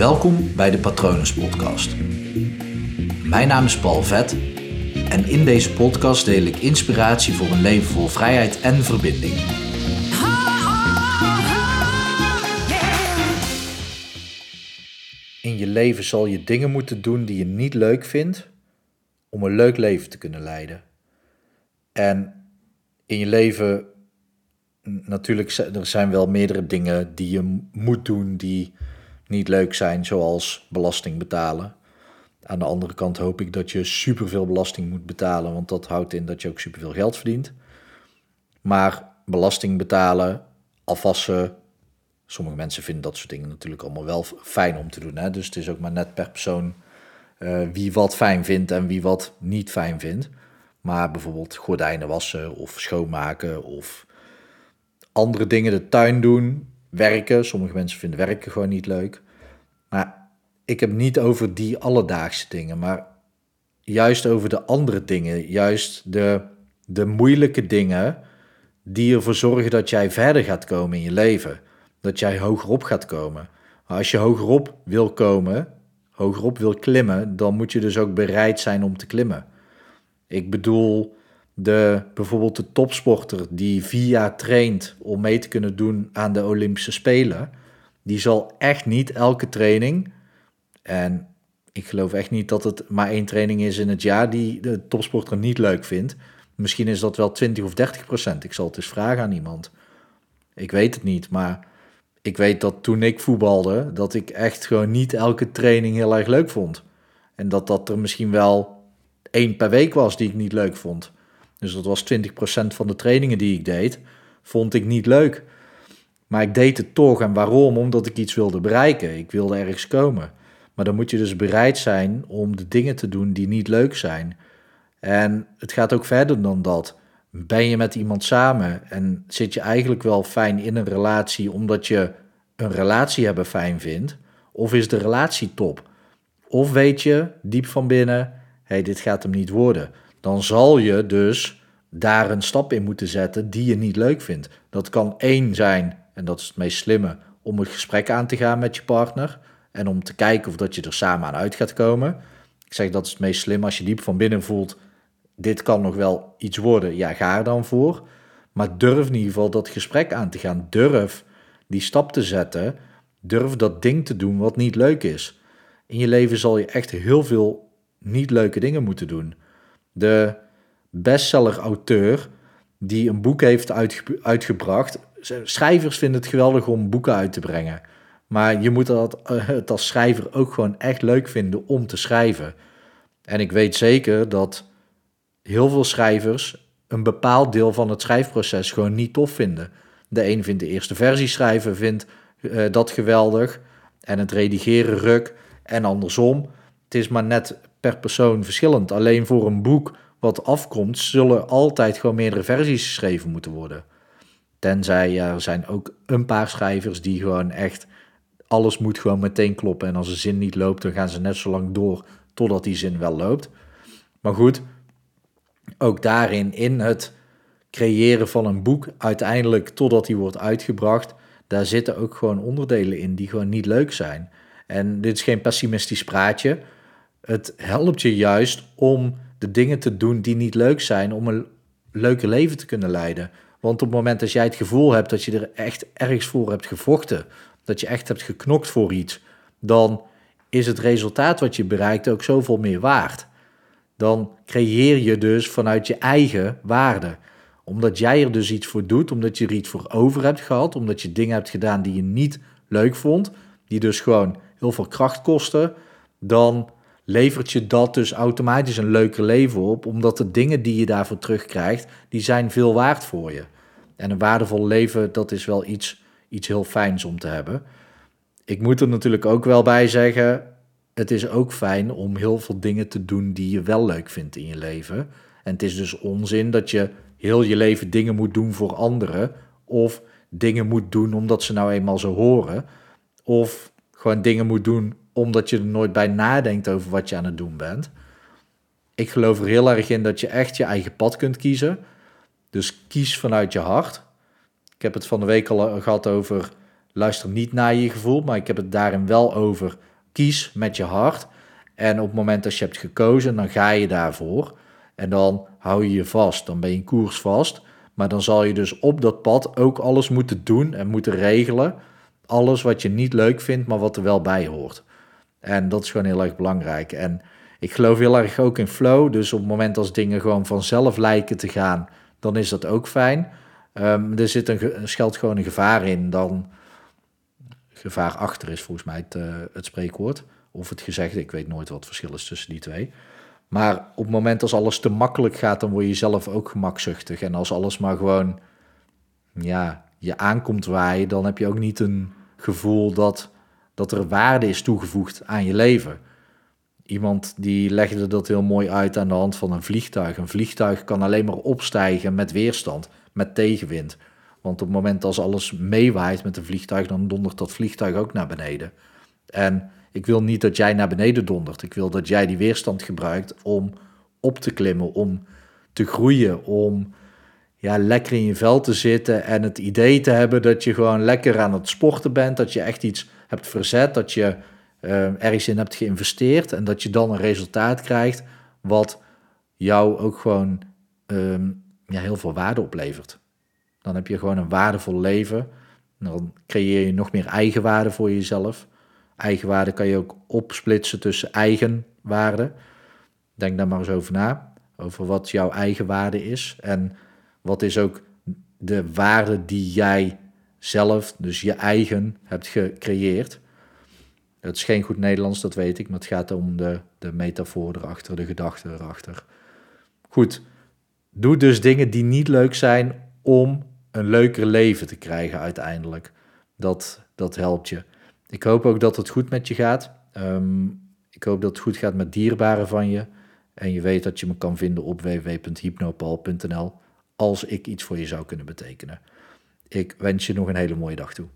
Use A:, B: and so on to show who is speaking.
A: Welkom bij de Patronus Podcast. Mijn naam is Paul Vet en in deze podcast deel ik inspiratie voor een leven vol vrijheid en verbinding. In je leven zal je dingen moeten doen die je niet leuk vindt om een leuk leven te kunnen leiden. En in je leven, natuurlijk, er zijn wel meerdere dingen die je moet doen die niet leuk zijn, zoals belasting betalen. Aan de andere kant hoop ik dat je superveel belasting moet betalen, want dat houdt in dat je ook superveel geld verdient. Maar belasting betalen, afwassen, sommige mensen vinden dat soort dingen natuurlijk allemaal wel fijn om te doen. Hè? Dus het is ook maar net per persoon uh, wie wat fijn vindt en wie wat niet fijn vindt. Maar bijvoorbeeld gordijnen wassen of schoonmaken of andere dingen, de tuin doen, werken. Sommige mensen vinden werken gewoon niet leuk. Maar ik heb niet over die alledaagse dingen, maar juist over de andere dingen. Juist de, de moeilijke dingen die ervoor zorgen dat jij verder gaat komen in je leven. Dat jij hogerop gaat komen. Als je hogerop wil komen, hogerop wil klimmen, dan moet je dus ook bereid zijn om te klimmen. Ik bedoel, de, bijvoorbeeld de topsporter die vier jaar traint om mee te kunnen doen aan de Olympische Spelen, die zal echt niet elke training, en ik geloof echt niet dat het maar één training is in het jaar die de topsporter niet leuk vindt. Misschien is dat wel 20 of 30 procent. Ik zal het eens vragen aan iemand. Ik weet het niet, maar ik weet dat toen ik voetbalde, dat ik echt gewoon niet elke training heel erg leuk vond. En dat dat er misschien wel één per week was die ik niet leuk vond. Dus dat was 20% van de trainingen die ik deed, vond ik niet leuk. Maar ik deed het toch. En waarom? Omdat ik iets wilde bereiken. Ik wilde ergens komen. Maar dan moet je dus bereid zijn om de dingen te doen die niet leuk zijn. En het gaat ook verder dan dat. Ben je met iemand samen en zit je eigenlijk wel fijn in een relatie omdat je een relatie hebben fijn vindt? Of is de relatie top? Of weet je diep van binnen, hey, dit gaat hem niet worden. Dan zal je dus daar een stap in moeten zetten die je niet leuk vindt. Dat kan één zijn, en dat is het meest slimme, om een gesprek aan te gaan met je partner. En om te kijken of dat je er samen aan uit gaat komen. Ik zeg dat is het meest slim als je diep van binnen voelt, dit kan nog wel iets worden. Ja, ga er dan voor. Maar durf in ieder geval dat gesprek aan te gaan. Durf die stap te zetten. Durf dat ding te doen wat niet leuk is. In je leven zal je echt heel veel niet leuke dingen moeten doen. De bestseller-auteur die een boek heeft uitgebracht. Schrijvers vinden het geweldig om boeken uit te brengen. Maar je moet dat, eh, het als schrijver ook gewoon echt leuk vinden om te schrijven. En ik weet zeker dat heel veel schrijvers een bepaald deel van het schrijfproces gewoon niet tof vinden. De een vindt de eerste versie schrijven, vindt uh, dat geweldig. En het redigeren ruk. En andersom. Het is maar net per persoon verschillend. Alleen voor een boek wat afkomt, zullen altijd gewoon meerdere versies geschreven moeten worden. Tenzij er zijn ook een paar schrijvers die gewoon echt alles moet gewoon meteen kloppen. En als een zin niet loopt, dan gaan ze net zo lang door totdat die zin wel loopt. Maar goed, ook daarin, in het creëren van een boek, uiteindelijk totdat die wordt uitgebracht, daar zitten ook gewoon onderdelen in die gewoon niet leuk zijn. En dit is geen pessimistisch praatje. Het helpt je juist om de dingen te doen die niet leuk zijn, om een leuker leven te kunnen leiden. Want op het moment dat jij het gevoel hebt dat je er echt ergens voor hebt gevochten, dat je echt hebt geknokt voor iets, dan is het resultaat wat je bereikt ook zoveel meer waard. Dan creëer je dus vanuit je eigen waarde. Omdat jij er dus iets voor doet, omdat je er iets voor over hebt gehad, omdat je dingen hebt gedaan die je niet leuk vond, die dus gewoon heel veel kracht kosten, dan levert je dat dus automatisch een leuker leven op, omdat de dingen die je daarvoor terugkrijgt, die zijn veel waard voor je. En een waardevol leven, dat is wel iets, iets heel fijns om te hebben. Ik moet er natuurlijk ook wel bij zeggen, het is ook fijn om heel veel dingen te doen die je wel leuk vindt in je leven. En het is dus onzin dat je heel je leven dingen moet doen voor anderen, of dingen moet doen omdat ze nou eenmaal zo horen, of gewoon dingen moet doen omdat je er nooit bij nadenkt over wat je aan het doen bent. Ik geloof er heel erg in dat je echt je eigen pad kunt kiezen. Dus kies vanuit je hart. Ik heb het van de week al gehad over luister niet naar je gevoel, maar ik heb het daarin wel over kies met je hart. En op het moment dat je hebt gekozen, dan ga je daarvoor. En dan hou je je vast. Dan ben je in koers vast. Maar dan zal je dus op dat pad ook alles moeten doen en moeten regelen. Alles wat je niet leuk vindt, maar wat er wel bij hoort. En dat is gewoon heel erg belangrijk. En ik geloof heel erg ook in flow. Dus op het moment als dingen gewoon vanzelf lijken te gaan, dan is dat ook fijn. Um, er zit een, schuilt gewoon een gevaar in. Dan gevaar achter is volgens mij het, uh, het spreekwoord. Of het gezegde. Ik weet nooit wat het verschil is tussen die twee. Maar op het moment als alles te makkelijk gaat, dan word je zelf ook gemakzuchtig. En als alles maar gewoon ja, je aankomt waaien, dan heb je ook niet een gevoel dat, dat er waarde is toegevoegd aan je leven. Iemand die legde dat heel mooi uit aan de hand van een vliegtuig. Een vliegtuig kan alleen maar opstijgen met weerstand, met tegenwind. Want op het moment als alles meewaait met een vliegtuig, dan dondert dat vliegtuig ook naar beneden. En ik wil niet dat jij naar beneden dondert. Ik wil dat jij die weerstand gebruikt om op te klimmen, om te groeien, om ja, lekker in je vel te zitten en het idee te hebben dat je gewoon lekker aan het sporten bent, dat je echt iets hebt verzet, dat je uh, ergens in hebt geïnvesteerd en dat je dan een resultaat krijgt wat jou ook gewoon ehm, ja, heel veel waarde oplevert. Dan heb je gewoon een waardevol leven. Dan creëer je nog meer eigenwaarde voor jezelf. Eigenwaarde kan je ook opsplitsen tussen eigenwaarde. Denk daar maar eens over na. Over wat jouw eigenwaarde is. En wat is ook de waarde die jij zelf, dus je eigen, hebt gecreëerd. Het is geen goed Nederlands, dat weet ik, maar het gaat om de, de metafoor erachter, de gedachte erachter. Goed, doe dus dingen die niet leuk zijn om een leuker leven te krijgen uiteindelijk. Dat, dat helpt je. Ik hoop ook dat het goed met je gaat. Ehm, ik hoop dat het goed gaat met dierbaren van je. En je weet dat je me kan vinden op www.hypnopal.nl als ik iets voor je zou kunnen betekenen. Ik wens je nog een hele mooie dag toe.